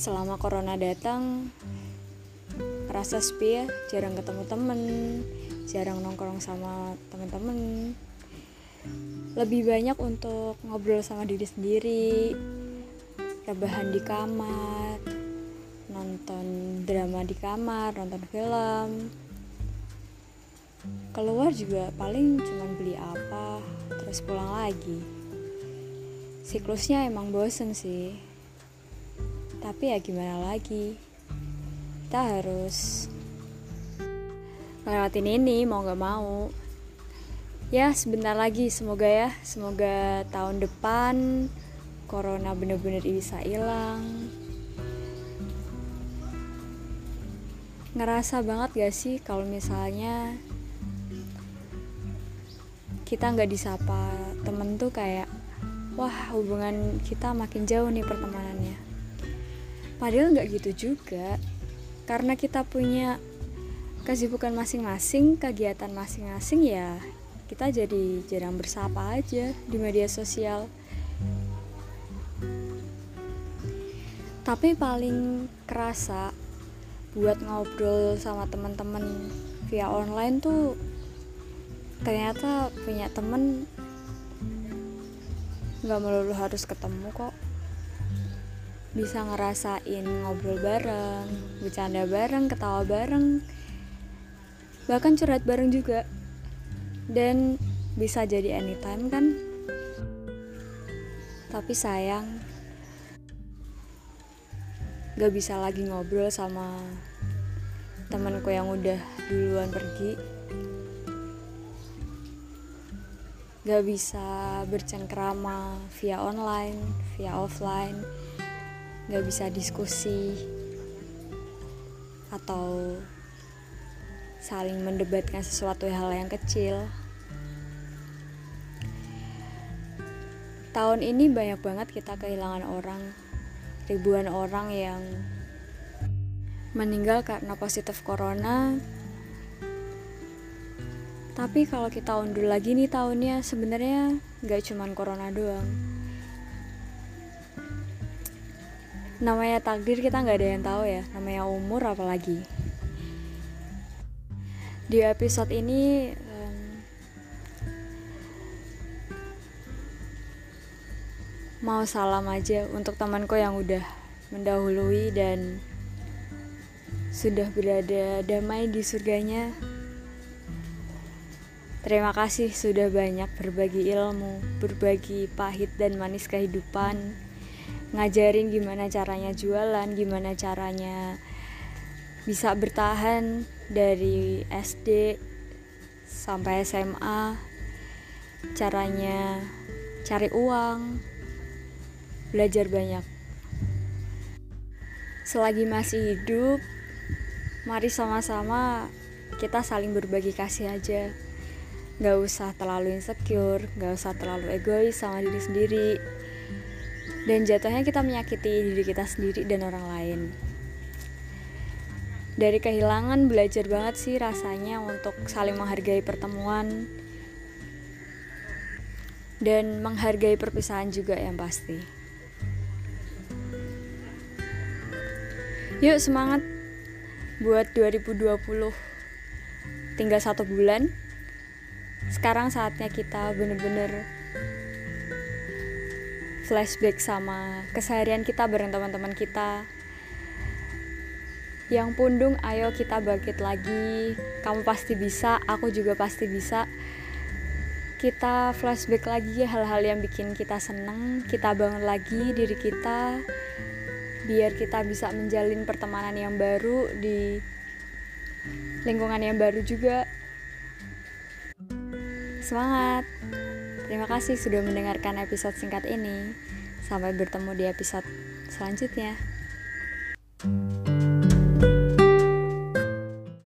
selama corona datang rasa sepi ya jarang ketemu temen jarang nongkrong sama temen-temen. Lebih banyak untuk ngobrol sama diri sendiri rebahan di kamar nonton drama di kamar nonton film. Keluar juga paling cuma beli apa terus pulang lagi. Siklusnya emang bosen sih tapi ya gimana lagi? Kita harus ngelewatin ini mau gak mau. Ya sebentar lagi semoga ya. Semoga tahun depan corona bener-bener bisa hilang. Ngerasa banget gak sih kalau misalnya kita nggak disapa temen tuh kayak wah hubungan kita makin jauh nih pertemanannya padahal nggak gitu juga. Karena kita punya kesibukan masing-masing kegiatan masing-masing ya kita jadi jarang bersapa aja di media sosial. Tapi paling kerasa buat ngobrol sama teman-teman via online tuh ternyata punya temen nggak melulu harus ketemu kok bisa ngerasain ngobrol bareng, bercanda bareng, ketawa bareng, bahkan curhat bareng juga. Dan bisa jadi anytime kan? Tapi sayang, gak bisa lagi ngobrol sama temanku yang udah duluan pergi. Gak bisa bercengkrama via online, via offline nggak bisa diskusi atau saling mendebatkan sesuatu hal yang kecil. Tahun ini banyak banget kita kehilangan orang, ribuan orang yang meninggal karena positif corona. Tapi kalau kita undur lagi nih tahunnya, sebenarnya nggak cuman corona doang namanya takdir kita nggak ada yang tahu ya. Namanya umur apalagi. Di episode ini um, mau salam aja untuk temanku yang udah mendahului dan sudah berada damai di surganya. Terima kasih sudah banyak berbagi ilmu, berbagi pahit dan manis kehidupan ngajarin gimana caranya jualan, gimana caranya bisa bertahan dari SD sampai SMA, caranya cari uang, belajar banyak. Selagi masih hidup, mari sama-sama kita saling berbagi kasih aja. Gak usah terlalu insecure, gak usah terlalu egois sama diri sendiri dan jatuhnya kita menyakiti diri kita sendiri dan orang lain. Dari kehilangan belajar banget sih rasanya untuk saling menghargai pertemuan. Dan menghargai perpisahan juga yang pasti. Yuk semangat buat 2020 tinggal satu bulan. Sekarang saatnya kita bener-bener flashback sama keseharian kita bareng teman-teman kita. Yang pundung ayo kita bangkit lagi. Kamu pasti bisa aku juga pasti bisa. Kita flashback lagi hal-hal yang bikin kita seneng. Kita bangun lagi diri kita biar kita bisa menjalin pertemanan yang baru di lingkungan yang baru juga. Semangat Terima kasih sudah mendengarkan episode singkat ini. Sampai bertemu di episode selanjutnya. thank you